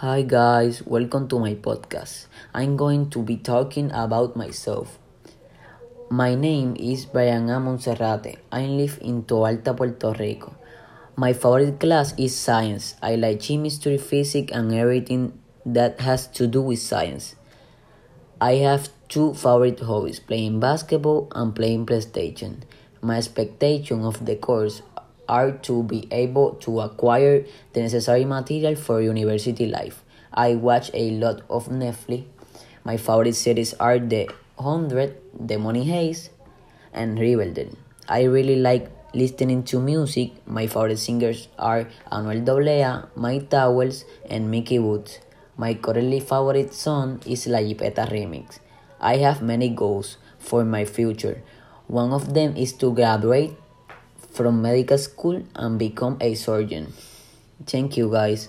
Hi guys, welcome to my podcast. I'm going to be talking about myself. My name is Brian A. Monserrate. I live in Toa Alta, Puerto Rico. My favorite class is science. I like chemistry, physics, and everything that has to do with science. I have two favorite hobbies playing basketball and playing PlayStation. My expectation of the course are to be able to acquire the necessary material for university life. I watch a lot of Netflix. My favorite series are The 100, The Money Heist, and Riverdale. I really like listening to music. My favorite singers are Anuel AA, Myke Towers, and Mickey Woods. My currently favorite song is La Jeepeta Remix. I have many goals for my future. One of them is to graduate from medical school and become a surgeon. Thank you guys.